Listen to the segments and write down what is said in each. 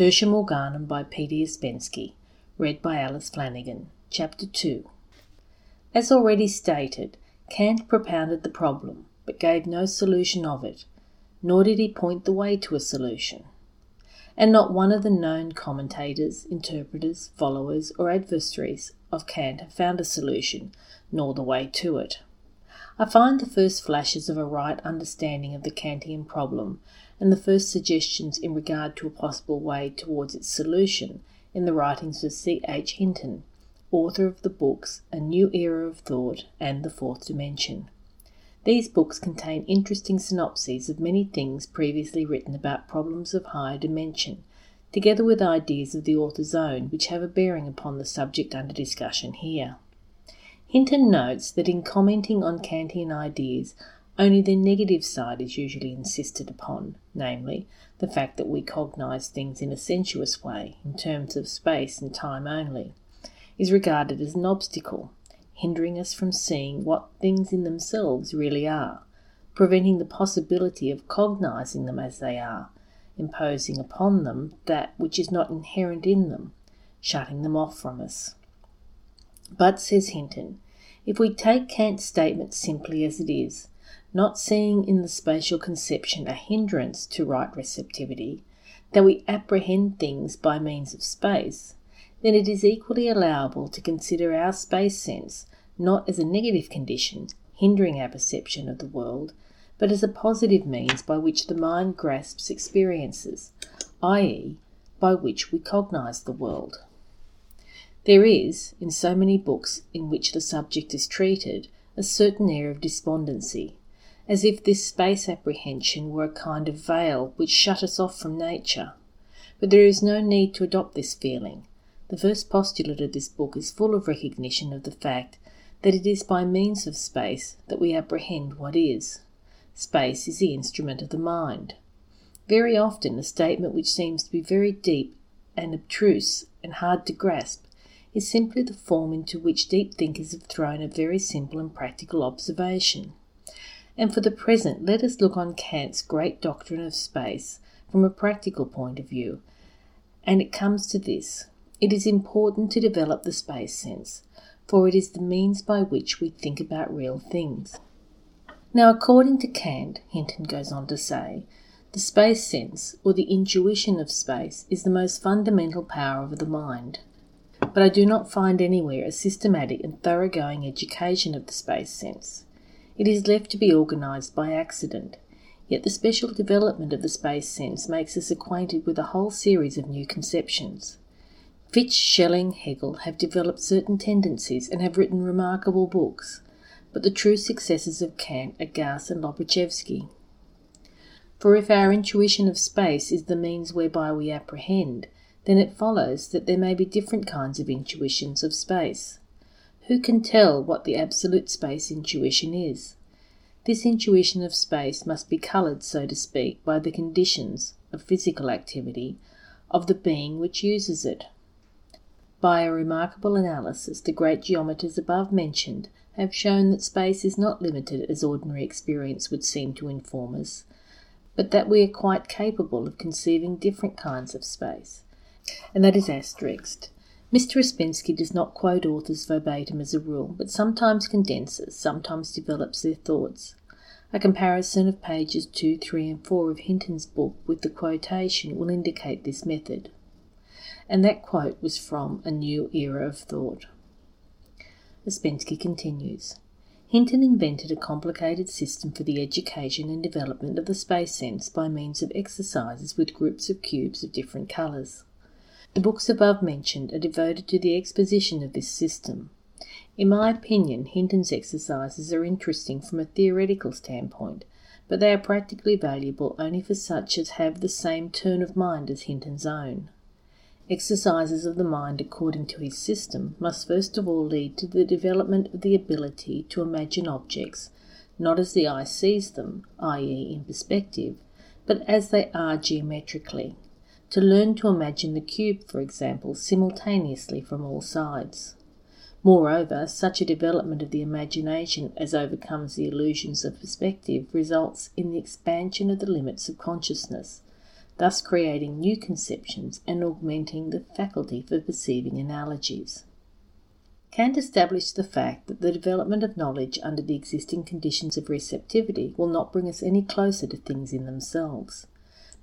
Tertium Organum by Peter Ouspensky, read by Alice Flanagan. Chapter 2 As already stated, Kant propounded the problem, but gave no solution of it, nor did he point the way to a solution. And not one of the known commentators, interpreters, followers, or adversaries of Kant have found a solution, nor the way to it. I find the first flashes of a right understanding of the Kantian problem and the first suggestions in regard to a possible way towards its solution in the writings of C. H. Hinton, author of the books A New Era of Thought and The Fourth Dimension. These books contain interesting synopses of many things previously written about problems of higher dimension, together with ideas of the author's own which have a bearing upon the subject under discussion here. Hinton notes that in commenting on Kantian ideas, only the negative side is usually insisted upon, namely, the fact that we cognize things in a sensuous way, in terms of space and time only, is regarded as an obstacle, hindering us from seeing what things in themselves really are, preventing the possibility of cognizing them as they are, imposing upon them that which is not inherent in them, shutting them off from us. But, says Hinton, if we take Kant's statement simply as it is, not seeing in the spatial conception a hindrance to right receptivity, that we apprehend things by means of space, then it is equally allowable to consider our space sense not as a negative condition hindering our perception of the world, but as a positive means by which the mind grasps experiences, i.e., by which we cognize the world. There is, in so many books in which the subject is treated, a certain air of despondency, as if this space apprehension were a kind of veil which shut us off from nature. But there is no need to adopt this feeling. The first postulate of this book is full of recognition of the fact that it is by means of space that we apprehend what is. Space is the instrument of the mind. Very often, a statement which seems to be very deep and abstruse and hard to grasp is simply the form into which deep thinkers have thrown a very simple and practical observation. And for the present, let us look on Kant's great doctrine of space from a practical point of view. And it comes to this it is important to develop the space sense, for it is the means by which we think about real things. Now, according to Kant, Hinton goes on to say, the space sense, or the intuition of space, is the most fundamental power of the mind but I do not find anywhere a systematic and thoroughgoing education of the space sense. It is left to be organized by accident, yet the special development of the space sense makes us acquainted with a whole series of new conceptions. Fichte, Schelling, Hegel have developed certain tendencies and have written remarkable books, but the true successors of Kant are Gauss and Lobachevsky. For if our intuition of space is the means whereby we apprehend, then it follows that there may be different kinds of intuitions of space. Who can tell what the absolute space intuition is? This intuition of space must be coloured, so to speak, by the conditions of physical activity of the being which uses it. By a remarkable analysis, the great geometers above mentioned have shown that space is not limited as ordinary experience would seem to inform us, but that we are quite capable of conceiving different kinds of space and that is asterisked. Mr. Ouspensky does not quote authors verbatim as a rule, but sometimes condenses, sometimes develops their thoughts. A comparison of pages 2, 3, and 4 of Hinton's book with the quotation will indicate this method. And that quote was from A New Era of Thought. Ouspensky continues. Hinton invented a complicated system for the education and development of the space sense by means of exercises with groups of cubes of different colours. The books above mentioned are devoted to the exposition of this system. In my opinion, Hinton's exercises are interesting from a theoretical standpoint, but they are practically valuable only for such as have the same turn of mind as Hinton's own. Exercises of the mind according to his system must first of all lead to the development of the ability to imagine objects not as the eye sees them, i.e., in perspective, but as they are geometrically to learn to imagine the cube, for example, simultaneously from all sides. Moreover, such a development of the imagination as overcomes the illusions of perspective results in the expansion of the limits of consciousness, thus creating new conceptions and augmenting the faculty for perceiving analogies. Kant established the fact that the development of knowledge under the existing conditions of receptivity will not bring us any closer to things in themselves.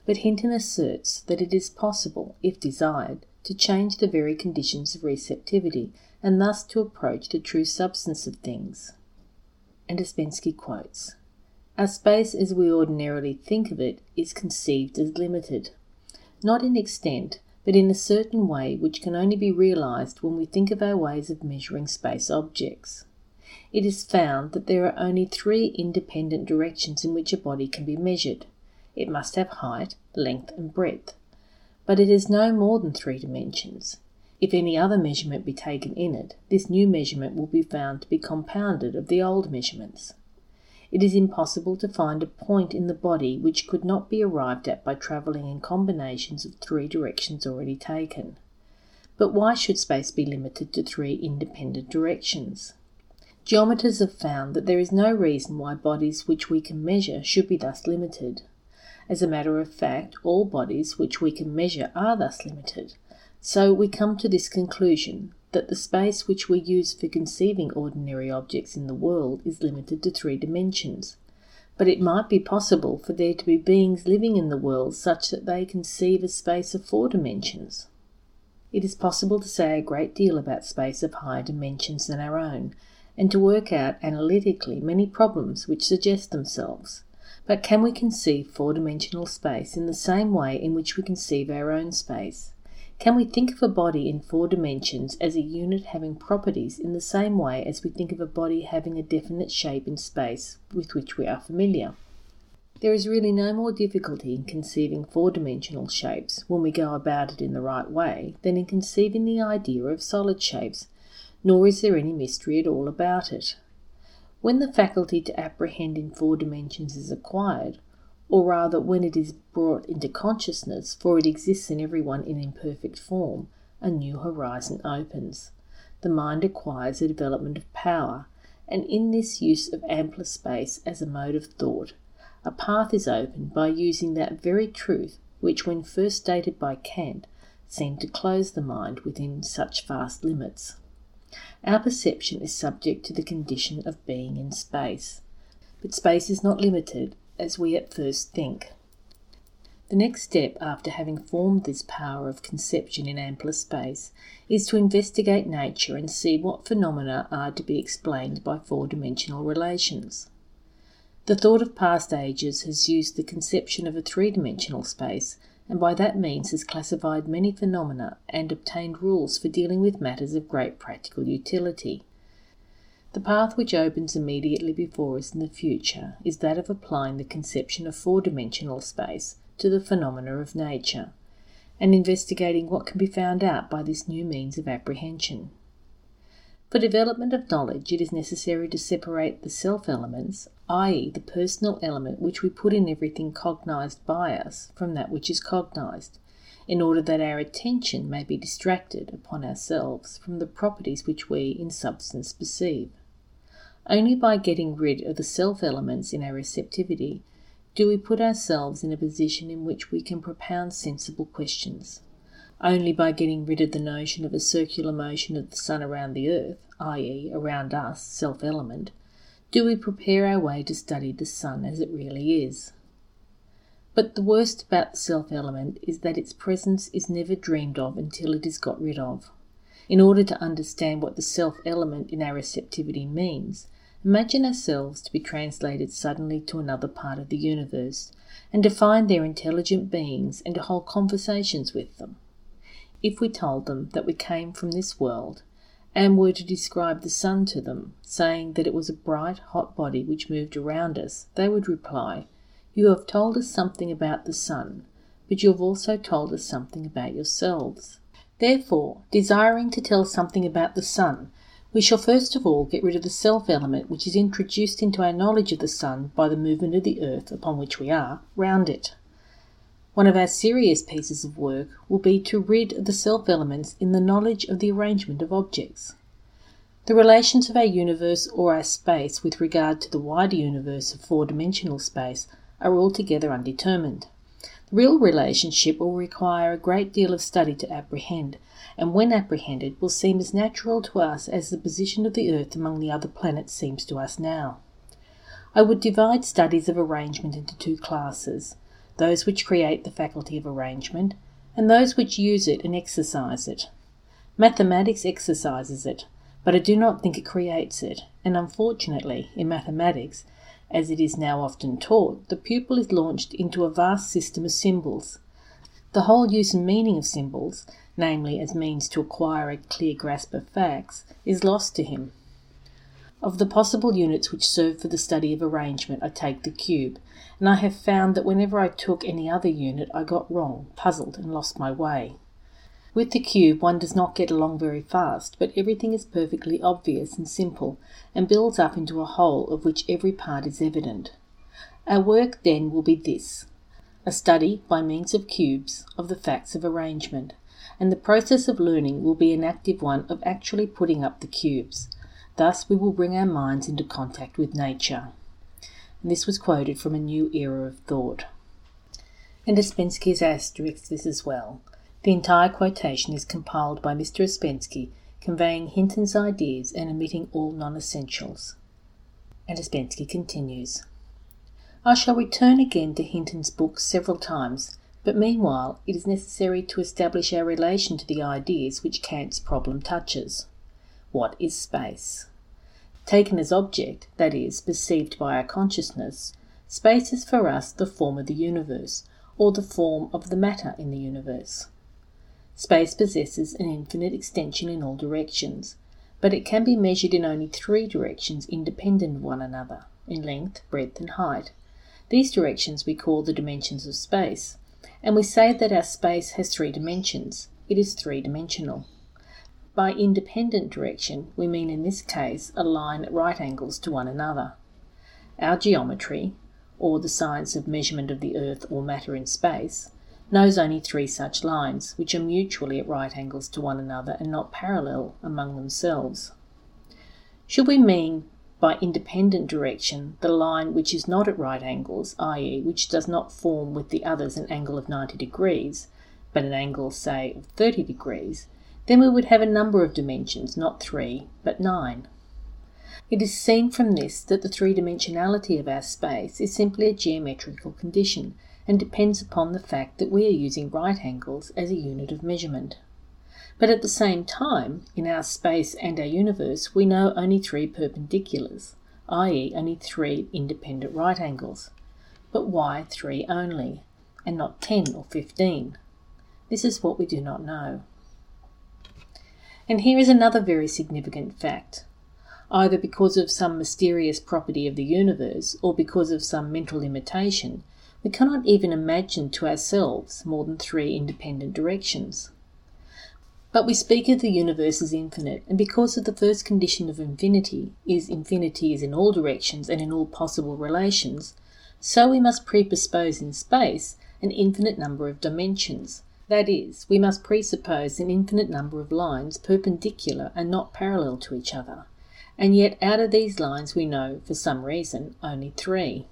But Hinton asserts that it is possible, if desired, to change the very conditions of receptivity and thus to approach the true substance of things. And Ouspensky quotes our space as we ordinarily think of it is conceived as limited, not in extent, but in a certain way which can only be realized when we think of our ways of measuring space objects. It is found that there are only three independent directions in which a body can be measured. It must have height, length, and breadth. But it is no more than three dimensions. If any other measurement be taken in it, this new measurement will be found to be compounded of the old measurements it is impossible to find a point in the body which could not be arrived at by travelling in combinations of three directions already taken. But why should space be limited to three independent directions? Geometers have found that there is no reason why bodies which we can measure should be thus limited. As a matter of fact, all bodies which we can measure are thus limited. So we come to this conclusion that the space which we use for conceiving ordinary objects in the world is limited to three dimensions. But it might be possible for there to be beings living in the world such that they conceive a space of four dimensions. It is possible to say a great deal about space of higher dimensions than our own, and to work out analytically many problems which suggest themselves. But can we conceive four dimensional space in the same way in which we conceive our own space? Can we think of a body in four dimensions as a unit having properties in the same way as we think of a body having a definite shape in space with which we are familiar? There is really no more difficulty in conceiving four dimensional shapes when we go about it in the right way than in conceiving the idea of solid shapes, nor is there any mystery at all about it. When the faculty to apprehend in four dimensions is acquired, or rather when it is brought into consciousness, for it exists in everyone in imperfect form, a new horizon opens. The mind acquires a development of power, and in this use of ampler space as a mode of thought, a path is opened by using that very truth which, when first stated by Kant, seemed to close the mind within such vast limits. Our perception is subject to the condition of being in space. But space is not limited as we at first think. The next step after having formed this power of conception in ampler space is to investigate nature and see what phenomena are to be explained by four dimensional relations. The thought of past ages has used the conception of a three dimensional space and by that means has classified many phenomena and obtained rules for dealing with matters of great practical utility. The path which opens immediately before us in the future is that of applying the conception of four dimensional space to the phenomena of nature, and investigating what can be found out by this new means of apprehension. For development of knowledge, it is necessary to separate the self elements, i.e., the personal element which we put in everything cognized by us, from that which is cognized, in order that our attention may be distracted upon ourselves from the properties which we in substance perceive. Only by getting rid of the self elements in our receptivity do we put ourselves in a position in which we can propound sensible questions. Only by getting rid of the notion of a circular motion of the sun around the earth, i.e., around us, self element, do we prepare our way to study the sun as it really is. But the worst about the self element is that its presence is never dreamed of until it is got rid of. In order to understand what the self element in our receptivity means, Imagine ourselves to be translated suddenly to another part of the universe, and to find there intelligent beings and to hold conversations with them. If we told them that we came from this world, and were to describe the sun to them, saying that it was a bright, hot body which moved around us, they would reply, You have told us something about the sun, but you have also told us something about yourselves. Therefore, desiring to tell something about the sun, we shall first of all get rid of the self element which is introduced into our knowledge of the sun by the movement of the earth upon which we are round it. One of our serious pieces of work will be to rid the self elements in the knowledge of the arrangement of objects. The relations of our universe or our space with regard to the wider universe of four dimensional space are altogether undetermined. The real relationship will require a great deal of study to apprehend, and when apprehended will seem as natural to us as the position of the earth among the other planets seems to us now. I would divide studies of arrangement into two classes those which create the faculty of arrangement, and those which use it and exercise it. Mathematics exercises it, but I do not think it creates it, and unfortunately, in mathematics, as it is now often taught, the pupil is launched into a vast system of symbols. The whole use and meaning of symbols, namely as means to acquire a clear grasp of facts, is lost to him. Of the possible units which serve for the study of arrangement, I take the cube, and I have found that whenever I took any other unit I got wrong, puzzled, and lost my way. With the cube one does not get along very fast, but everything is perfectly obvious and simple, and builds up into a whole of which every part is evident. Our work then will be this a study, by means of cubes, of the facts of arrangement, and the process of learning will be an active one of actually putting up the cubes. Thus we will bring our minds into contact with nature. And this was quoted from a new era of thought. And Ouspensky has asterisked this as well. The entire quotation is compiled by Mr. Ouspensky, conveying Hinton's ideas and omitting all non essentials. And Ouspensky continues I shall return again to Hinton's book several times, but meanwhile it is necessary to establish our relation to the ideas which Kant's problem touches. What is space? Taken as object, that is, perceived by our consciousness, space is for us the form of the universe, or the form of the matter in the universe. Space possesses an infinite extension in all directions, but it can be measured in only three directions independent of one another in length, breadth, and height. These directions we call the dimensions of space, and we say that our space has three dimensions. It is three dimensional. By independent direction, we mean in this case a line at right angles to one another. Our geometry, or the science of measurement of the earth or matter in space, knows only three such lines, which are mutually at right angles to one another and not parallel among themselves. Should we mean by independent direction the line which is not at right angles, i.e., which does not form with the others an angle of 90 degrees, but an angle, say, of 30 degrees, then we would have a number of dimensions, not three, but nine. It is seen from this that the three dimensionality of our space is simply a geometrical condition and depends upon the fact that we are using right angles as a unit of measurement. But at the same time, in our space and our universe, we know only three perpendiculars, i.e., only three independent right angles. But why three only, and not ten or fifteen? This is what we do not know. And here is another very significant fact. Either because of some mysterious property of the universe or because of some mental limitation, we cannot even imagine to ourselves more than three independent directions. But we speak of the universe as infinite, and because of the first condition of infinity is infinity is in all directions and in all possible relations, so we must presuppose in space an infinite number of dimensions. That is, we must presuppose an infinite number of lines perpendicular and not parallel to each other. And yet out of these lines we know, for some reason, only three.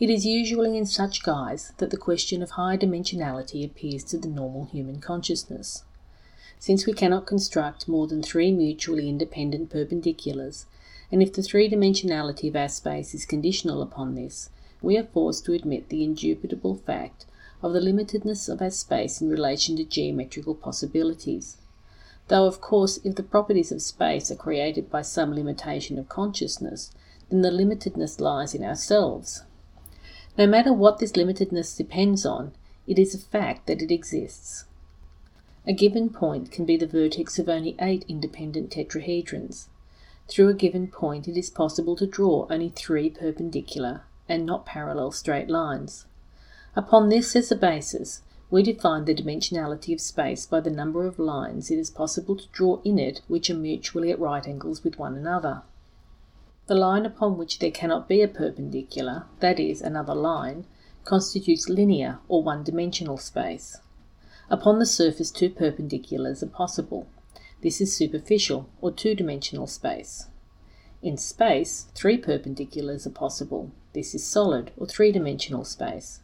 It is usually in such guise that the question of high dimensionality appears to the normal human consciousness. Since we cannot construct more than three mutually independent perpendiculars, and if the three dimensionality of our space is conditional upon this, we are forced to admit the indubitable fact of the limitedness of our space in relation to geometrical possibilities. Though, of course, if the properties of space are created by some limitation of consciousness, then the limitedness lies in ourselves. No matter what this limitedness depends on, it is a fact that it exists. A given point can be the vertex of only eight independent tetrahedrons. Through a given point it is possible to draw only three perpendicular and not parallel straight lines. Upon this as a basis, we define the dimensionality of space by the number of lines it is possible to draw in it which are mutually at right angles with one another. The line upon which there cannot be a perpendicular, that is, another line, constitutes linear or one dimensional space. Upon the surface, two perpendiculars are possible. This is superficial or two dimensional space. In space, three perpendiculars are possible. This is solid or three dimensional space.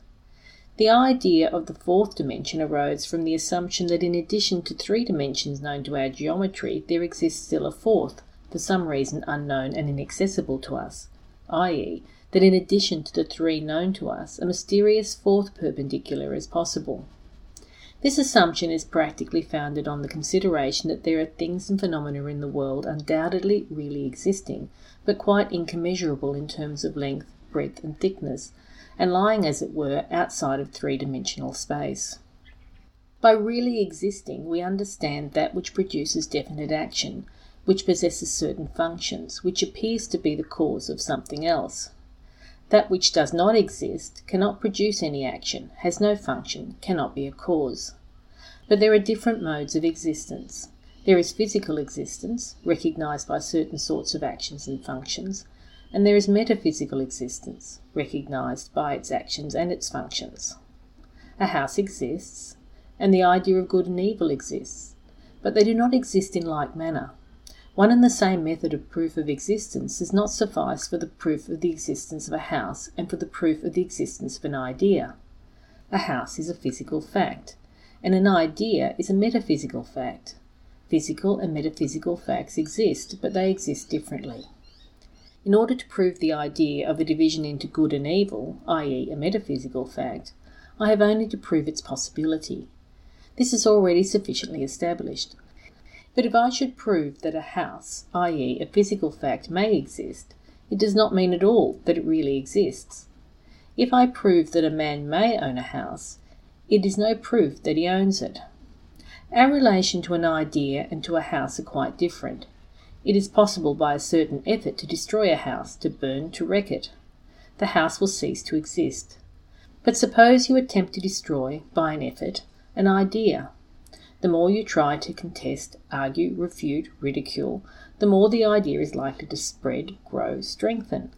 The idea of the fourth dimension arose from the assumption that in addition to three dimensions known to our geometry, there exists still a fourth, for some reason unknown and inaccessible to us, i.e., that in addition to the three known to us, a mysterious fourth perpendicular is possible. This assumption is practically founded on the consideration that there are things and phenomena in the world undoubtedly really existing, but quite incommensurable in terms of length, breadth, and thickness, and lying, as it were, outside of three dimensional space. By really existing, we understand that which produces definite action, which possesses certain functions, which appears to be the cause of something else. That which does not exist cannot produce any action, has no function, cannot be a cause. But there are different modes of existence. There is physical existence, recognized by certain sorts of actions and functions, and there is metaphysical existence, recognized by its actions and its functions. A house exists, and the idea of good and evil exists, but they do not exist in like manner. One and the same method of proof of existence does not suffice for the proof of the existence of a house and for the proof of the existence of an idea. A house is a physical fact, and an idea is a metaphysical fact. Physical and metaphysical facts exist, but they exist differently. In order to prove the idea of a division into good and evil, i.e., a metaphysical fact, I have only to prove its possibility. This is already sufficiently established. But if I should prove that a house, i.e., a physical fact, may exist, it does not mean at all that it really exists. If I prove that a man may own a house, it is no proof that he owns it. Our relation to an idea and to a house are quite different. It is possible by a certain effort to destroy a house, to burn, to wreck it. The house will cease to exist. But suppose you attempt to destroy, by an effort, an idea. The more you try to contest, argue, refute, ridicule, the more the idea is likely to spread, grow, strengthen.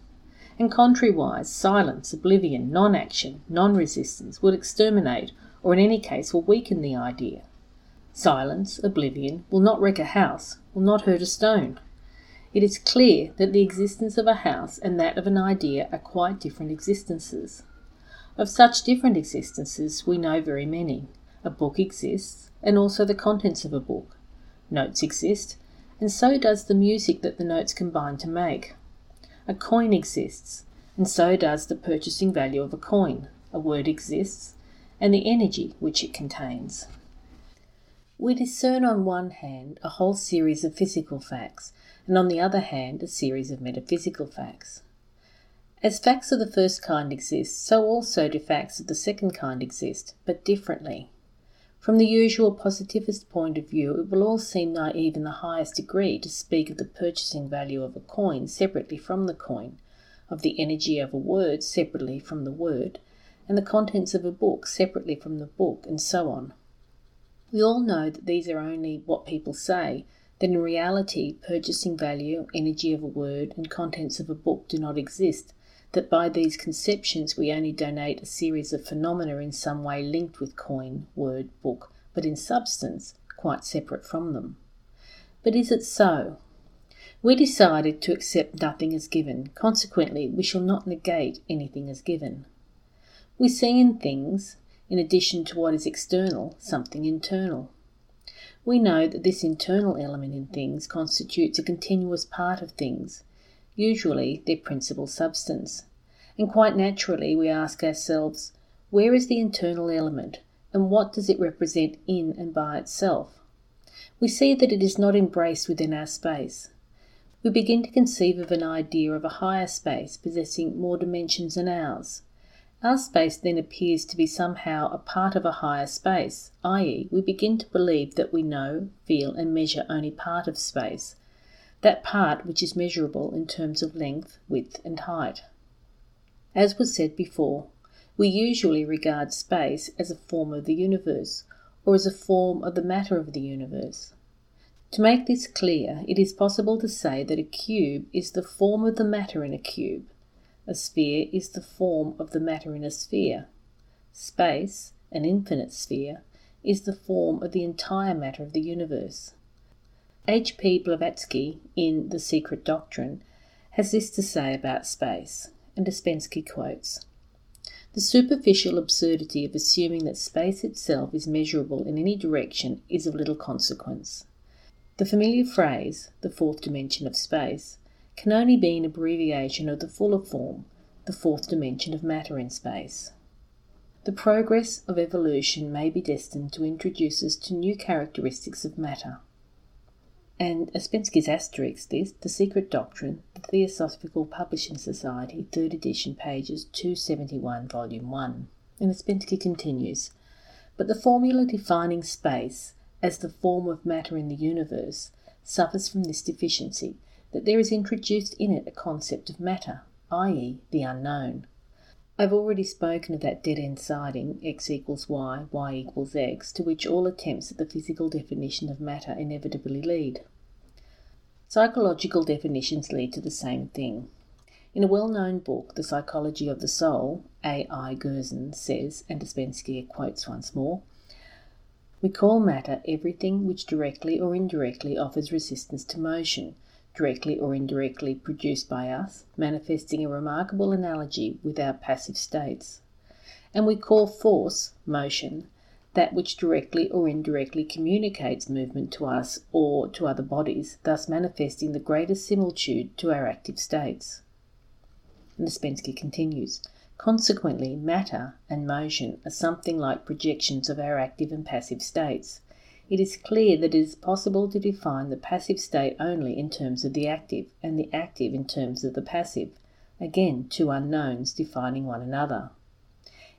And contrariwise, silence, oblivion, non action, non resistance will exterminate, or in any case will weaken the idea. Silence, oblivion, will not wreck a house, will not hurt a stone. It is clear that the existence of a house and that of an idea are quite different existences. Of such different existences we know very many. A book exists, and also the contents of a book. Notes exist, and so does the music that the notes combine to make. A coin exists, and so does the purchasing value of a coin. A word exists, and the energy which it contains. We discern on one hand a whole series of physical facts, and on the other hand a series of metaphysical facts. As facts of the first kind exist, so also do facts of the second kind exist, but differently. From the usual positivist point of view, it will all seem naive in the highest degree to speak of the purchasing value of a coin separately from the coin, of the energy of a word separately from the word, and the contents of a book separately from the book, and so on. We all know that these are only what people say, that in reality purchasing value, energy of a word, and contents of a book do not exist, that by these conceptions we only donate a series of phenomena in some way linked with coin, word, book, but in substance quite separate from them. But is it so? We decided to accept nothing as given, consequently, we shall not negate anything as given. We see in things, in addition to what is external, something internal. We know that this internal element in things constitutes a continuous part of things, usually their principal substance. And quite naturally, we ask ourselves, where is the internal element, and what does it represent in and by itself? We see that it is not embraced within our space. We begin to conceive of an idea of a higher space possessing more dimensions than ours. Our space then appears to be somehow a part of a higher space, i.e., we begin to believe that we know, feel, and measure only part of space, that part which is measurable in terms of length, width, and height. As was said before, we usually regard space as a form of the universe, or as a form of the matter of the universe. To make this clear, it is possible to say that a cube is the form of the matter in a cube, a sphere is the form of the matter in a sphere. Space, an infinite sphere, is the form of the entire matter of the universe. H. P. Blavatsky, in The Secret Doctrine, has this to say about space, and Ouspensky quotes The superficial absurdity of assuming that space itself is measurable in any direction is of little consequence. The familiar phrase, the fourth dimension of space, can only be an abbreviation of the fuller form, the fourth dimension of matter in space. The progress of evolution may be destined to introduce us to new characteristics of matter. And Ouspensky's asterisk this, The Secret Doctrine, the Theosophical Publishing Society, 3rd edition, pages 271, volume 1. And Ouspensky continues, But the formula defining space as the form of matter in the universe suffers from this deficiency, that there is introduced in it a concept of matter, i.e., the unknown. I've already spoken of that dead end siding, x equals y, y equals x, to which all attempts at the physical definition of matter inevitably lead. Psychological definitions lead to the same thing. In a well known book, The Psychology of the Soul, A. I. Gerson says, and Ouspensky quotes once more, we call matter everything which directly or indirectly offers resistance to motion, directly or indirectly produced by us, manifesting a remarkable analogy with our passive states. And we call force, motion, that which directly or indirectly communicates movement to us or to other bodies, thus manifesting the greatest similitude to our active states. And Ouspensky continues Consequently, matter and motion are something like projections of our active and passive states. It is clear that it is possible to define the passive state only in terms of the active, and the active in terms of the passive, again, two unknowns defining one another.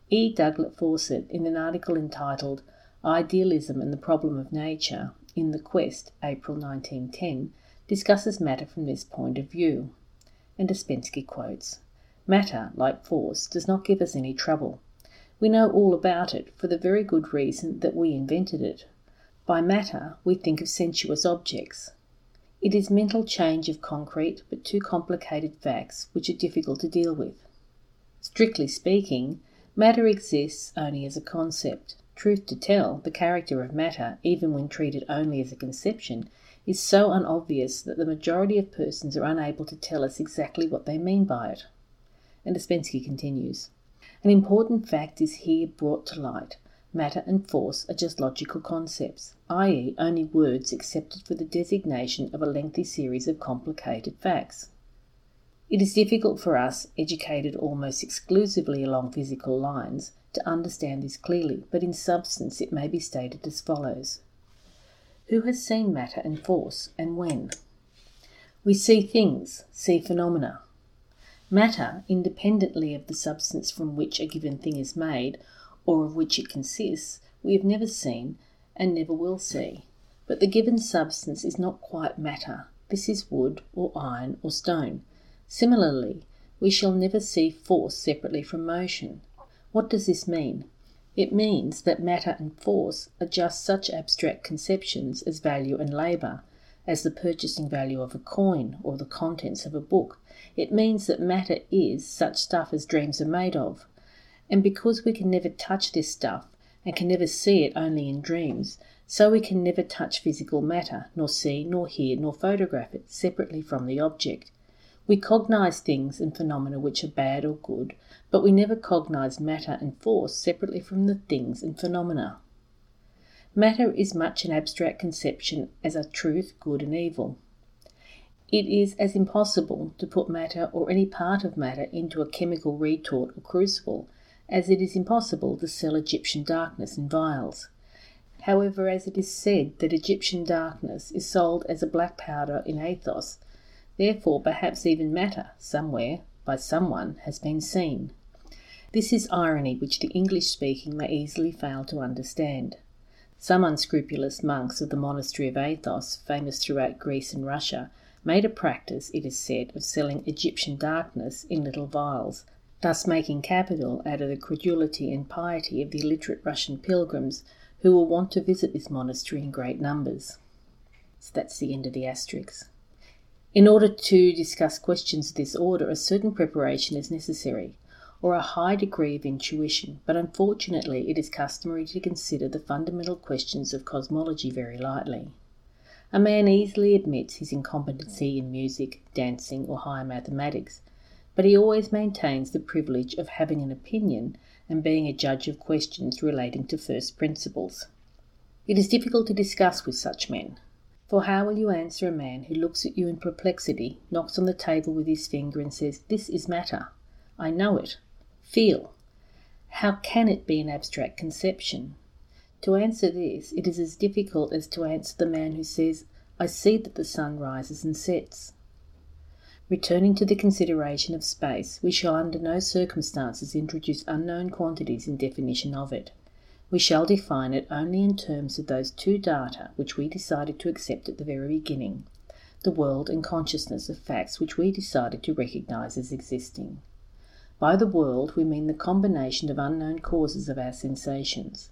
E. Douglas Fawcett, in an article entitled Idealism and the Problem of Nature in The Quest, April 1910, discusses matter from this point of view. And Ouspensky quotes Matter, like force, does not give us any trouble. We know all about it for the very good reason that we invented it. By matter, we think of sensuous objects. It is mental change of concrete but too complicated facts which are difficult to deal with. Strictly speaking, Matter exists only as a concept. Truth to tell, the character of matter, even when treated only as a conception, is so unobvious that the majority of persons are unable to tell us exactly what they mean by it. And Ouspensky continues An important fact is here brought to light. Matter and force are just logical concepts, i.e., only words accepted for the designation of a lengthy series of complicated facts. It is difficult for us, educated almost exclusively along physical lines, to understand this clearly, but in substance it may be stated as follows Who has seen matter and force, and when? We see things, see phenomena. Matter, independently of the substance from which a given thing is made, or of which it consists, we have never seen and never will see. But the given substance is not quite matter. This is wood, or iron, or stone. Similarly, we shall never see force separately from motion. What does this mean? It means that matter and force are just such abstract conceptions as value and labour, as the purchasing value of a coin or the contents of a book. It means that matter is such stuff as dreams are made of. And because we can never touch this stuff and can never see it only in dreams, so we can never touch physical matter, nor see, nor hear, nor photograph it separately from the object. We cognize things and phenomena which are bad or good, but we never cognize matter and force separately from the things and phenomena. Matter is much an abstract conception as a truth, good and evil. It is as impossible to put matter or any part of matter into a chemical retort or crucible as it is impossible to sell Egyptian darkness in vials. However, as it is said that Egyptian darkness is sold as a black powder in Athos, Therefore, perhaps even matter, somewhere, by someone, has been seen. This is irony which the English speaking may easily fail to understand. Some unscrupulous monks of the monastery of Athos, famous throughout Greece and Russia, made a practice, it is said, of selling Egyptian darkness in little vials, thus making capital out of the credulity and piety of the illiterate Russian pilgrims who were wont to visit this monastery in great numbers. So that's the end of the asterisk. In order to discuss questions of this order, a certain preparation is necessary, or a high degree of intuition, but unfortunately it is customary to consider the fundamental questions of cosmology very lightly. A man easily admits his incompetency in music, dancing, or higher mathematics, but he always maintains the privilege of having an opinion and being a judge of questions relating to first principles. It is difficult to discuss with such men, for how will you answer a man who looks at you in perplexity, knocks on the table with his finger, and says, This is matter. I know it. Feel. How can it be an abstract conception? To answer this, it is as difficult as to answer the man who says, I see that the sun rises and sets. Returning to the consideration of space, we shall under no circumstances introduce unknown quantities in definition of it. We shall define it only in terms of those two data which we decided to accept at the very beginning the world and consciousness of facts which we decided to recognize as existing. By the world, we mean the combination of unknown causes of our sensations.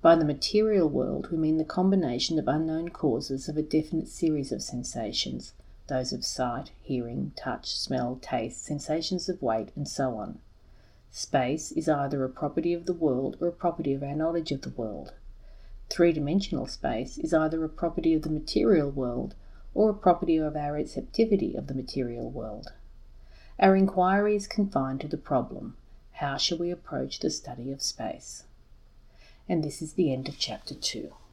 By the material world, we mean the combination of unknown causes of a definite series of sensations those of sight, hearing, touch, smell, taste, sensations of weight, and so on. Space is either a property of the world or a property of our knowledge of the world. Three dimensional space is either a property of the material world or a property of our receptivity of the material world. Our inquiry is confined to the problem how shall we approach the study of space? And this is the end of chapter 2.